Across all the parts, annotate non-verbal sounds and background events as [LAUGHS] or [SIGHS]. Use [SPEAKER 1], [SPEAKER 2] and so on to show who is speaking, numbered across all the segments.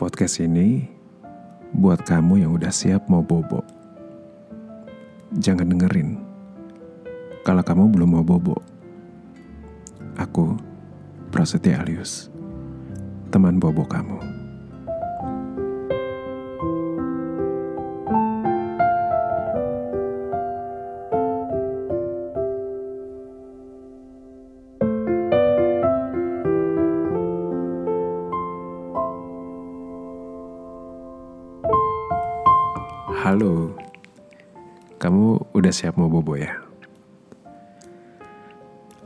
[SPEAKER 1] Podcast ini buat kamu yang udah siap mau bobo. Jangan dengerin kalau kamu belum mau bobo. Aku, Prasetya Alius, teman bobo kamu. Siap mau bobo ya?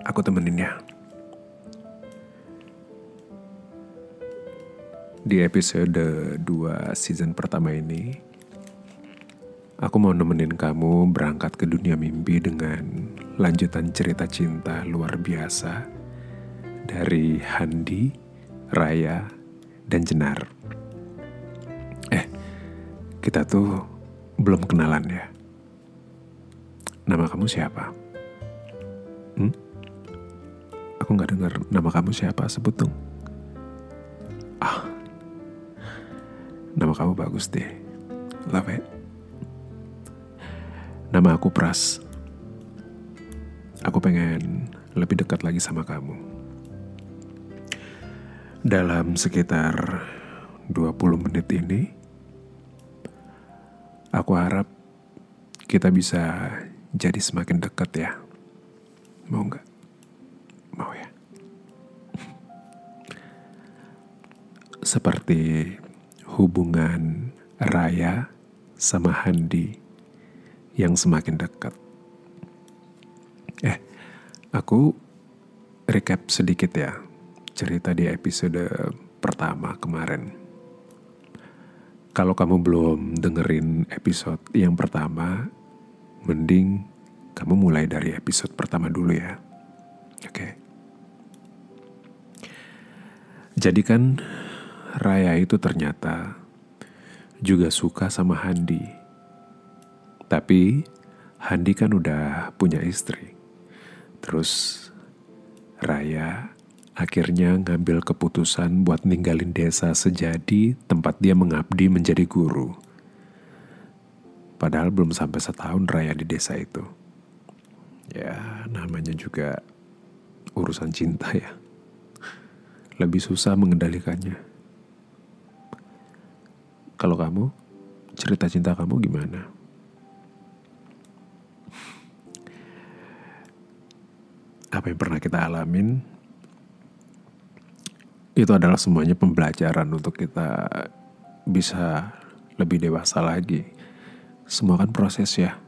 [SPEAKER 1] Aku temenin ya. Di episode 2 season pertama ini, aku mau nemenin kamu berangkat ke dunia mimpi dengan lanjutan cerita cinta luar biasa dari Handi, Raya, dan Jenar. Eh, kita tuh belum kenalan ya. Nama kamu siapa? Hmm? Aku nggak dengar nama kamu siapa sebut dong. Ah, nama kamu bagus deh. Love it. Nama aku Pras. Aku pengen lebih dekat lagi sama kamu. Dalam sekitar 20 menit ini, Aku harap kita bisa jadi semakin dekat ya. Mau nggak? Mau ya? [LAUGHS] Seperti hubungan Raya sama Handi yang semakin dekat. Eh, aku recap sedikit ya cerita di episode pertama kemarin. Kalau kamu belum dengerin episode yang pertama, mending kamu mulai dari episode pertama dulu ya. Oke. Jadi kan Raya itu ternyata juga suka sama Handi. Tapi Handi kan udah punya istri. Terus Raya akhirnya ngambil keputusan buat ninggalin desa sejadi tempat dia mengabdi menjadi guru. Padahal belum sampai setahun Raya di desa itu. Ya, namanya juga urusan cinta ya. Lebih susah mengendalikannya. Kalau kamu, cerita cinta kamu gimana? Apa yang pernah kita alamin itu adalah semuanya pembelajaran untuk kita bisa lebih dewasa lagi. Semua kan proses ya.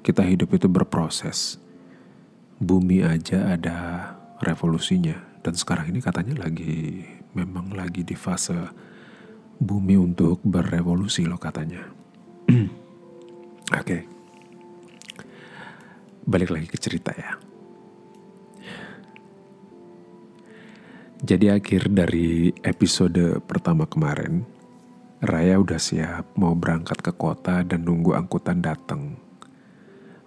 [SPEAKER 1] Kita hidup itu berproses. Bumi aja ada revolusinya dan sekarang ini katanya lagi memang lagi di fase bumi untuk berevolusi loh katanya. [CLEARS THROAT] Oke. Okay. Balik lagi ke cerita ya. Jadi akhir dari episode pertama kemarin, Raya udah siap mau berangkat ke kota dan nunggu angkutan datang.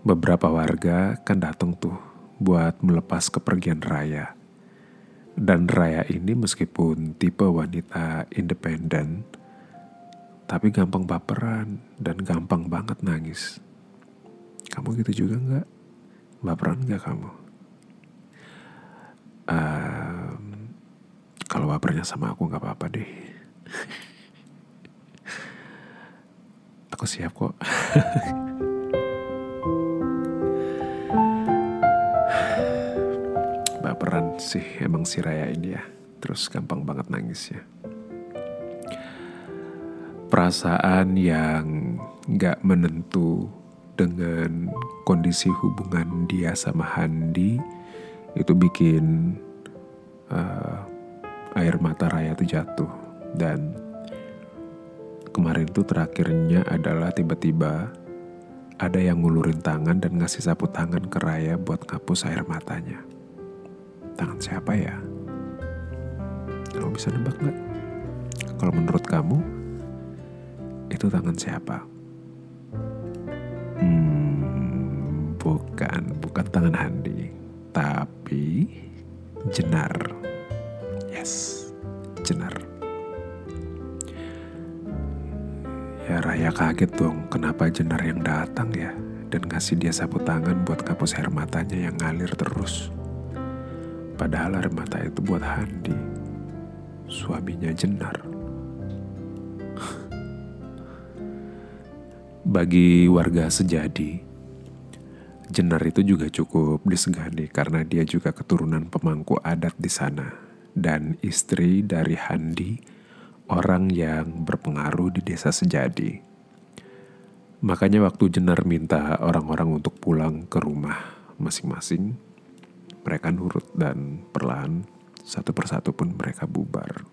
[SPEAKER 1] Beberapa warga kan datang tuh buat melepas kepergian Raya. Dan Raya ini meskipun tipe wanita independen, tapi gampang baperan dan gampang banget nangis. Kamu gitu juga nggak? Baperan nggak kamu? Um, kalau bapernya sama aku nggak apa-apa deh. [LAUGHS] aku siap kok. [SIGHS] Baperan sih emang si Raya ini ya. Terus gampang banget nangisnya. Perasaan yang gak menentu dengan kondisi hubungan dia sama Handi itu bikin uh, air mata Raya tuh jatuh dan kemarin tuh terakhirnya adalah tiba-tiba ada yang ngulurin tangan dan ngasih sapu tangan ke Raya buat ngapus air matanya. Tangan siapa ya? Kamu bisa nebak nggak? Kalau menurut kamu, itu tangan siapa? Hmm, bukan, bukan tangan Handi, tapi Jenar. Yes, Ya Raya kaget dong kenapa Jenar yang datang ya dan ngasih dia sapu tangan buat kapus air matanya yang ngalir terus. Padahal air mata itu buat Handi, suaminya Jenar. [LAUGHS] Bagi warga sejadi, Jenar itu juga cukup disegani karena dia juga keturunan pemangku adat di sana dan istri dari Handi orang yang berpengaruh di desa Sejadi. Makanya waktu Jenar minta orang-orang untuk pulang ke rumah masing-masing, mereka nurut dan perlahan satu persatu pun mereka bubar.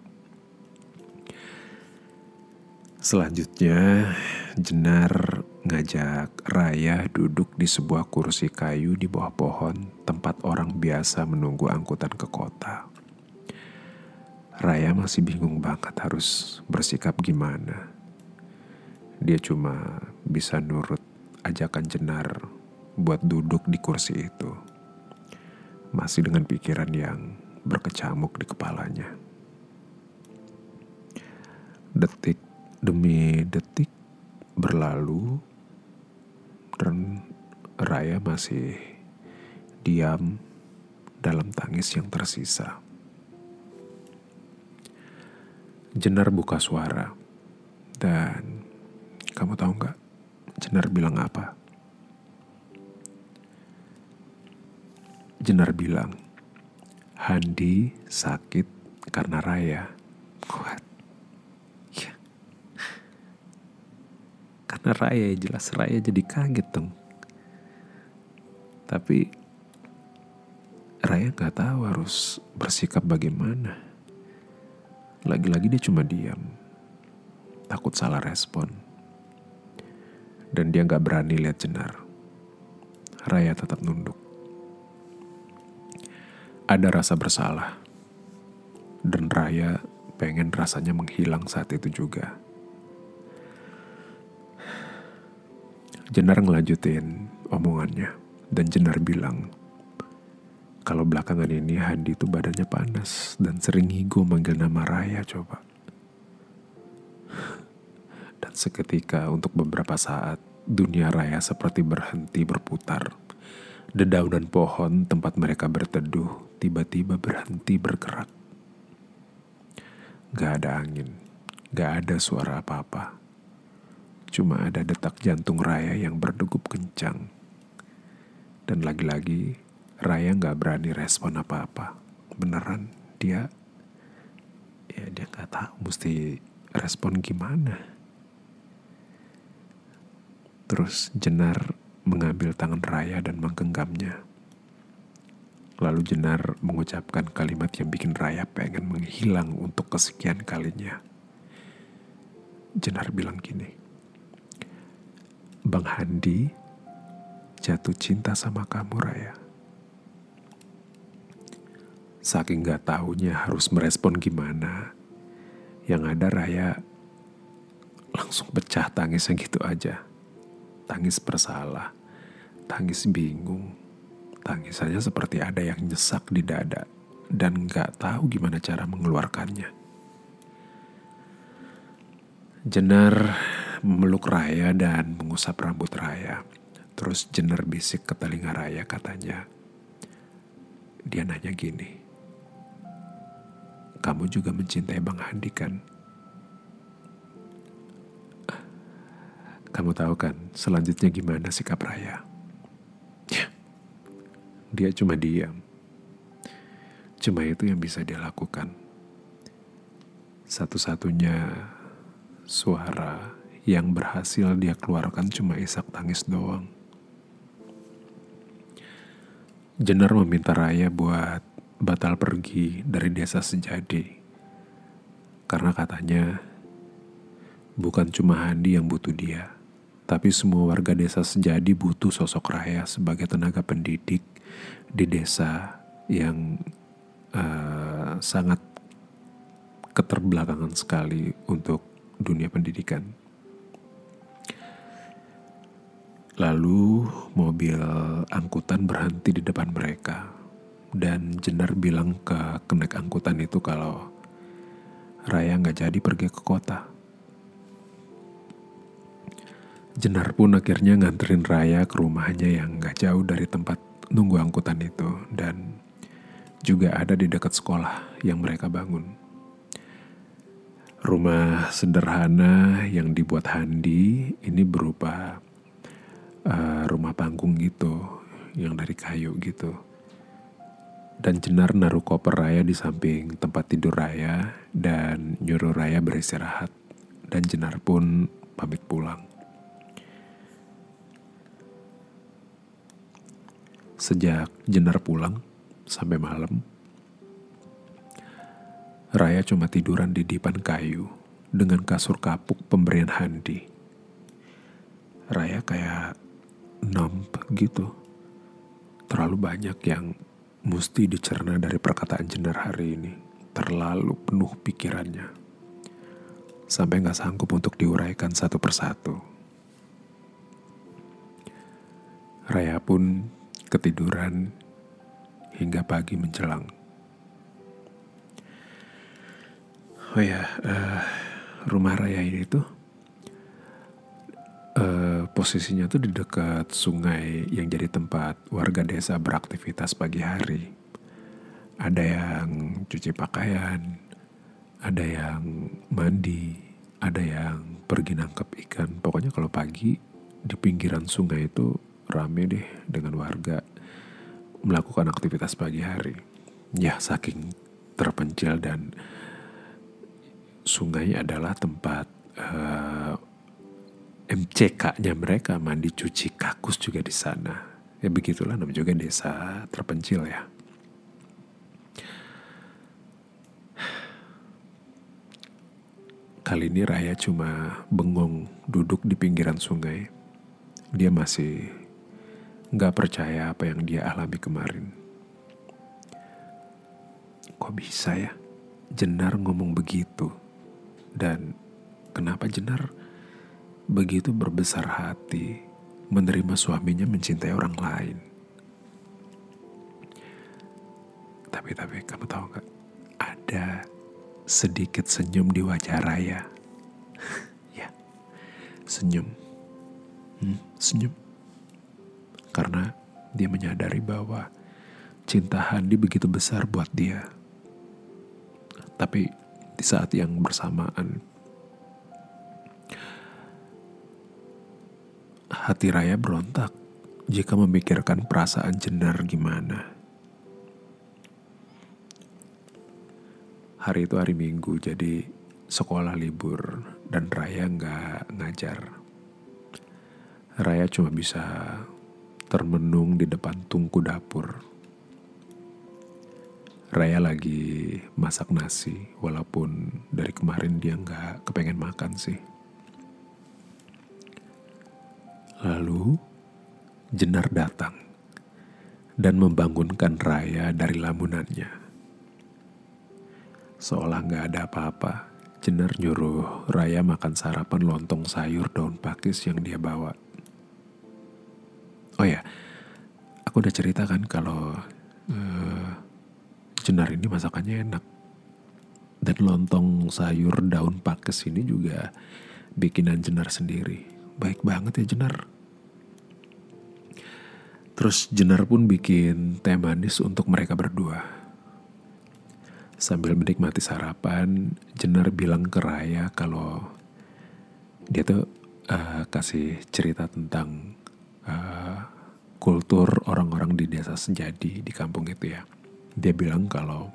[SPEAKER 1] Selanjutnya, Jenar ngajak Raya duduk di sebuah kursi kayu di bawah pohon tempat orang biasa menunggu angkutan ke kota. Raya masih bingung banget harus bersikap gimana. Dia cuma bisa nurut ajakan Jenar buat duduk di kursi itu. Masih dengan pikiran yang berkecamuk di kepalanya. Detik demi detik berlalu dan Raya masih diam dalam tangis yang tersisa. Jenar buka suara. Dan kamu tahu nggak Jenar bilang apa? Jenar bilang, Handi sakit karena Raya. Kuat. Ya. Karena Raya jelas Raya jadi kaget dong. Tapi Raya nggak tahu harus bersikap bagaimana. Lagi-lagi dia cuma diam. Takut salah respon. Dan dia gak berani lihat Jenar. Raya tetap nunduk. Ada rasa bersalah. Dan Raya pengen rasanya menghilang saat itu juga. Jenar ngelanjutin omongannya. Dan Jenar bilang, kalau belakangan ini Handi itu badannya panas dan sering ngigo manggil nama Raya coba. Dan seketika untuk beberapa saat dunia Raya seperti berhenti berputar. Dedaunan pohon tempat mereka berteduh tiba-tiba berhenti bergerak. Gak ada angin, gak ada suara apa-apa. Cuma ada detak jantung Raya yang berdegup kencang. Dan lagi-lagi Raya nggak berani respon apa-apa. Beneran dia ya dia nggak tahu mesti respon gimana. Terus Jenar mengambil tangan Raya dan menggenggamnya. Lalu Jenar mengucapkan kalimat yang bikin Raya pengen menghilang untuk kesekian kalinya. Jenar bilang gini, Bang Handi jatuh cinta sama kamu Raya. Saking gak taunya harus merespon gimana. Yang ada Raya langsung pecah tangisnya gitu aja. Tangis bersalah, tangis bingung, tangisannya seperti ada yang nyesak di dada dan gak tahu gimana cara mengeluarkannya. Jenar memeluk Raya dan mengusap rambut Raya. Terus Jenar bisik ke telinga Raya katanya. Dia nanya gini kamu juga mencintai Bang Handi kan? Kamu tahu kan selanjutnya gimana sikap Raya? Ya, dia cuma diam. Cuma itu yang bisa dia lakukan. Satu-satunya suara yang berhasil dia keluarkan cuma isak tangis doang. Jenar meminta Raya buat batal pergi dari desa sejadi. Karena katanya bukan cuma Handi yang butuh dia, tapi semua warga desa sejadi butuh sosok Raya sebagai tenaga pendidik di desa yang uh, sangat keterbelakangan sekali untuk dunia pendidikan. Lalu mobil angkutan berhenti di depan mereka dan Jenar bilang ke kenek angkutan itu kalau Raya nggak jadi pergi ke kota. Jenar pun akhirnya nganterin Raya ke rumahnya yang gak jauh dari tempat nunggu angkutan itu dan juga ada di dekat sekolah yang mereka bangun. Rumah sederhana yang dibuat Handi ini berupa uh, rumah panggung gitu yang dari kayu gitu. Dan Jenar naruh koper Raya di samping tempat tidur Raya dan nyuruh Raya beristirahat. Dan Jenar pun pamit pulang. Sejak Jenar pulang sampai malam, Raya cuma tiduran di dipan kayu dengan kasur kapuk pemberian Handi. Raya kayak numb gitu. Terlalu banyak yang mesti dicerna dari perkataan Jenar hari ini. Terlalu penuh pikirannya. Sampai gak sanggup untuk diuraikan satu persatu. Raya pun ketiduran hingga pagi menjelang. Oh ya, uh, rumah raya ini tuh uh, posisinya tuh di dekat sungai yang jadi tempat warga desa beraktivitas pagi hari. Ada yang cuci pakaian, ada yang mandi, ada yang pergi nangkep ikan. Pokoknya kalau pagi di pinggiran sungai itu rame deh dengan warga melakukan aktivitas pagi hari. Ya saking terpencil dan sungai adalah tempat uh, MCK-nya mereka mandi cuci kakus juga di sana. Ya begitulah namanya juga desa terpencil ya. Kali ini Raya cuma bengong duduk di pinggiran sungai. Dia masih nggak percaya apa yang dia alami kemarin. Kok bisa ya Jenar ngomong begitu? Dan kenapa Jenar begitu berbesar hati menerima suaminya mencintai orang lain? Tapi tapi kamu tahu nggak? Ada sedikit senyum di wajah Raya. [LAUGHS] ya, senyum. Hmm, senyum karena dia menyadari bahwa cinta Handi begitu besar buat dia. Tapi di saat yang bersamaan, hati Raya berontak jika memikirkan perasaan Jenar gimana. Hari itu hari Minggu, jadi sekolah libur dan Raya nggak ngajar. Raya cuma bisa termenung di depan tungku dapur. Raya lagi masak nasi, walaupun dari kemarin dia nggak kepengen makan sih. Lalu Jenar datang dan membangunkan Raya dari lamunannya. Seolah nggak ada apa-apa, Jenar nyuruh Raya makan sarapan lontong sayur daun pakis yang dia bawa. Oh ya, aku udah ceritakan kalau uh, jenar ini masakannya enak. Dan lontong sayur daun pakis ini juga bikinan jenar sendiri. Baik banget ya jenar. Terus jenar pun bikin teh manis untuk mereka berdua. Sambil menikmati sarapan, Jenar bilang ke Raya kalau dia tuh uh, kasih cerita tentang uh, kultur orang-orang di desa Sejadi di kampung itu ya. Dia bilang kalau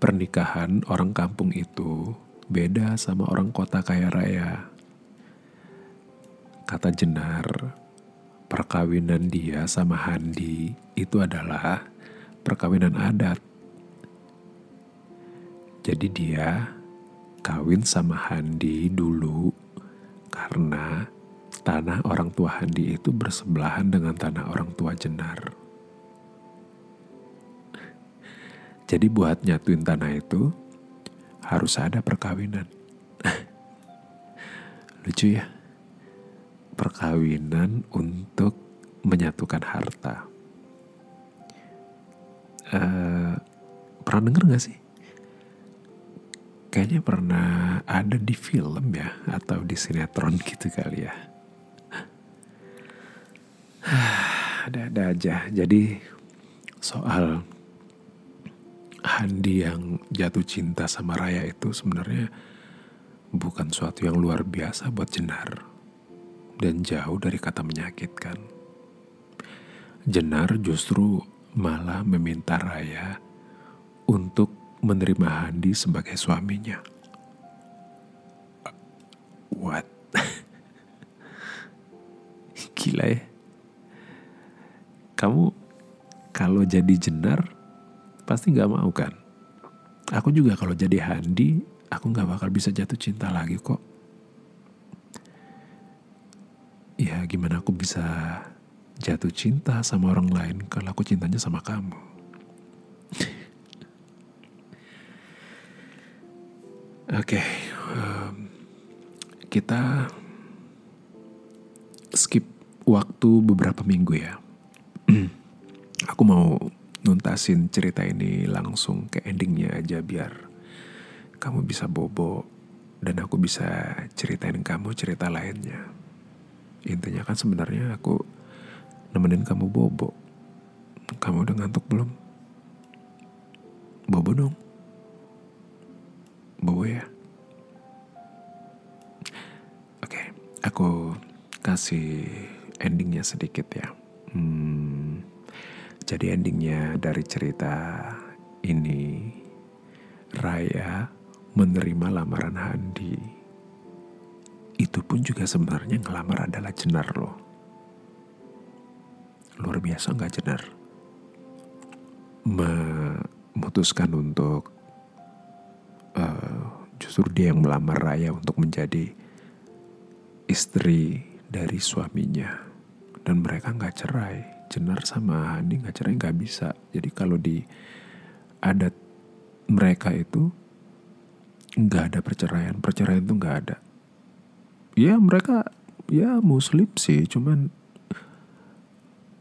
[SPEAKER 1] pernikahan orang kampung itu beda sama orang kota kaya raya. Kata Jenar, perkawinan dia sama Handi itu adalah perkawinan adat. Jadi dia kawin sama Handi dulu karena tanah orang tua Handi itu bersebelahan dengan tanah orang tua Jenar. Jadi buat nyatuin tanah itu harus ada perkawinan. [LAUGHS] Lucu ya? Perkawinan untuk menyatukan harta. Uh, pernah denger gak sih? kayaknya pernah ada di film ya atau di sinetron gitu kali ya. [SIGHS] Ada-ada aja. Jadi soal Handi yang jatuh cinta sama Raya itu sebenarnya bukan suatu yang luar biasa buat Jenar dan jauh dari kata menyakitkan. Jenar justru malah meminta Raya untuk menerima Handi sebagai suaminya. What? [LAUGHS] Gila ya. Kamu kalau jadi jenar pasti gak mau kan? Aku juga kalau jadi Handi, aku gak bakal bisa jatuh cinta lagi kok. Ya gimana aku bisa jatuh cinta sama orang lain kalau aku cintanya sama kamu. Oke, okay, um, kita skip waktu beberapa minggu ya. [CLEARS THROAT] Aku mau nuntasin cerita ini langsung ke endingnya aja biar kamu bisa bobo dan aku bisa ceritain kamu cerita lainnya. Intinya kan sebenarnya aku nemenin kamu bobo. Kamu udah ngantuk belum? Bobo dong. Bobo ya. Oke, aku kasih endingnya sedikit ya. Hmm, jadi endingnya dari cerita ini, Raya menerima lamaran Handi. Itu pun juga sebenarnya ngelamar adalah Jenar loh. Luar biasa nggak Jenar? Memutuskan untuk uh, justru dia yang melamar Raya untuk menjadi istri dari suaminya. Dan mereka nggak cerai. Jenar sama Hani nggak cerai nggak bisa. Jadi kalau di adat mereka itu nggak ada perceraian. Perceraian itu nggak ada ya mereka ya muslim sih cuman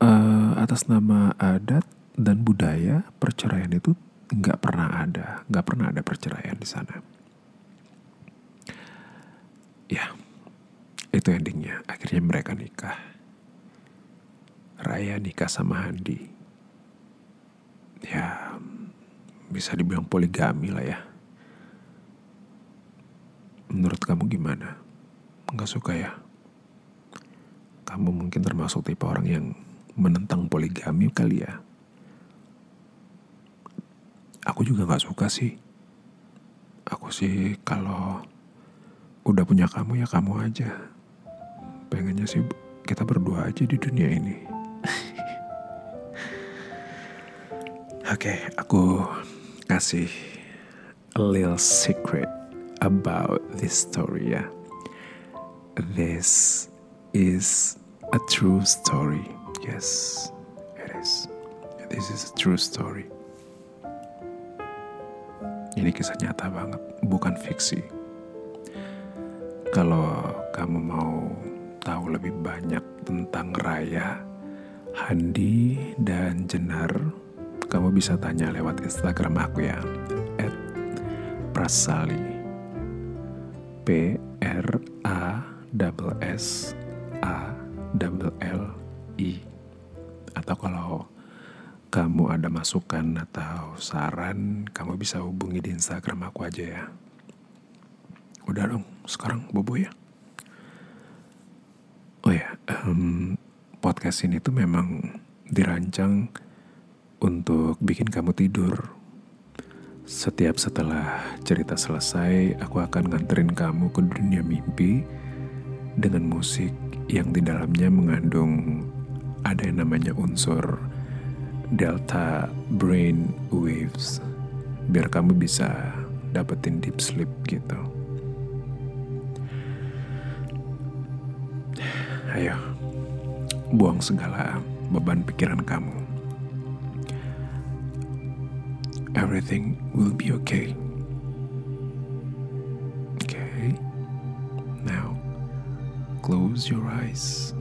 [SPEAKER 1] uh, atas nama adat dan budaya perceraian itu nggak pernah ada, nggak pernah ada perceraian di sana. Ya, itu endingnya. Akhirnya mereka nikah. Raya nikah sama Handi. Ya, bisa dibilang poligami lah ya. Menurut kamu gimana? Nggak suka ya? Kamu mungkin termasuk tipe orang yang menentang poligami kali ya? aku juga gak suka sih. Aku sih kalau udah punya kamu ya kamu aja. Pengennya sih kita berdua aja di dunia ini. [LAUGHS] Oke, okay, aku kasih a little secret about this story ya. This is a true story. Yes, it is. This is a true story. Ini kisah nyata banget, bukan fiksi. Kalau kamu mau tahu lebih banyak tentang Raya, Handi, dan Jenar, kamu bisa tanya lewat Instagram aku ya, Prasali. P R A S A L L I. Atau kalau kamu ada masukan atau saran, kamu bisa hubungi di Instagram aku aja ya. Udah dong, sekarang bobo ya. Oh ya, um, podcast ini tuh memang dirancang untuk bikin kamu tidur. Setiap setelah cerita selesai, aku akan nganterin kamu ke dunia mimpi dengan musik yang di dalamnya mengandung ada yang namanya unsur delta brain waves biar kamu bisa dapetin deep sleep gitu. Ayo, buang segala beban pikiran kamu. Everything will be okay. close your eyes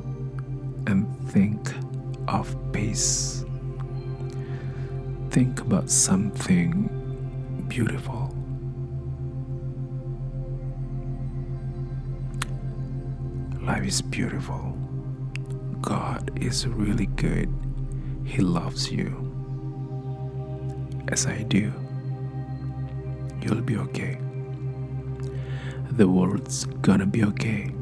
[SPEAKER 1] and think of peace. Think about something beautiful. Life is beautiful. God is really good. He loves you. As I do, you'll be okay. The world's gonna be okay.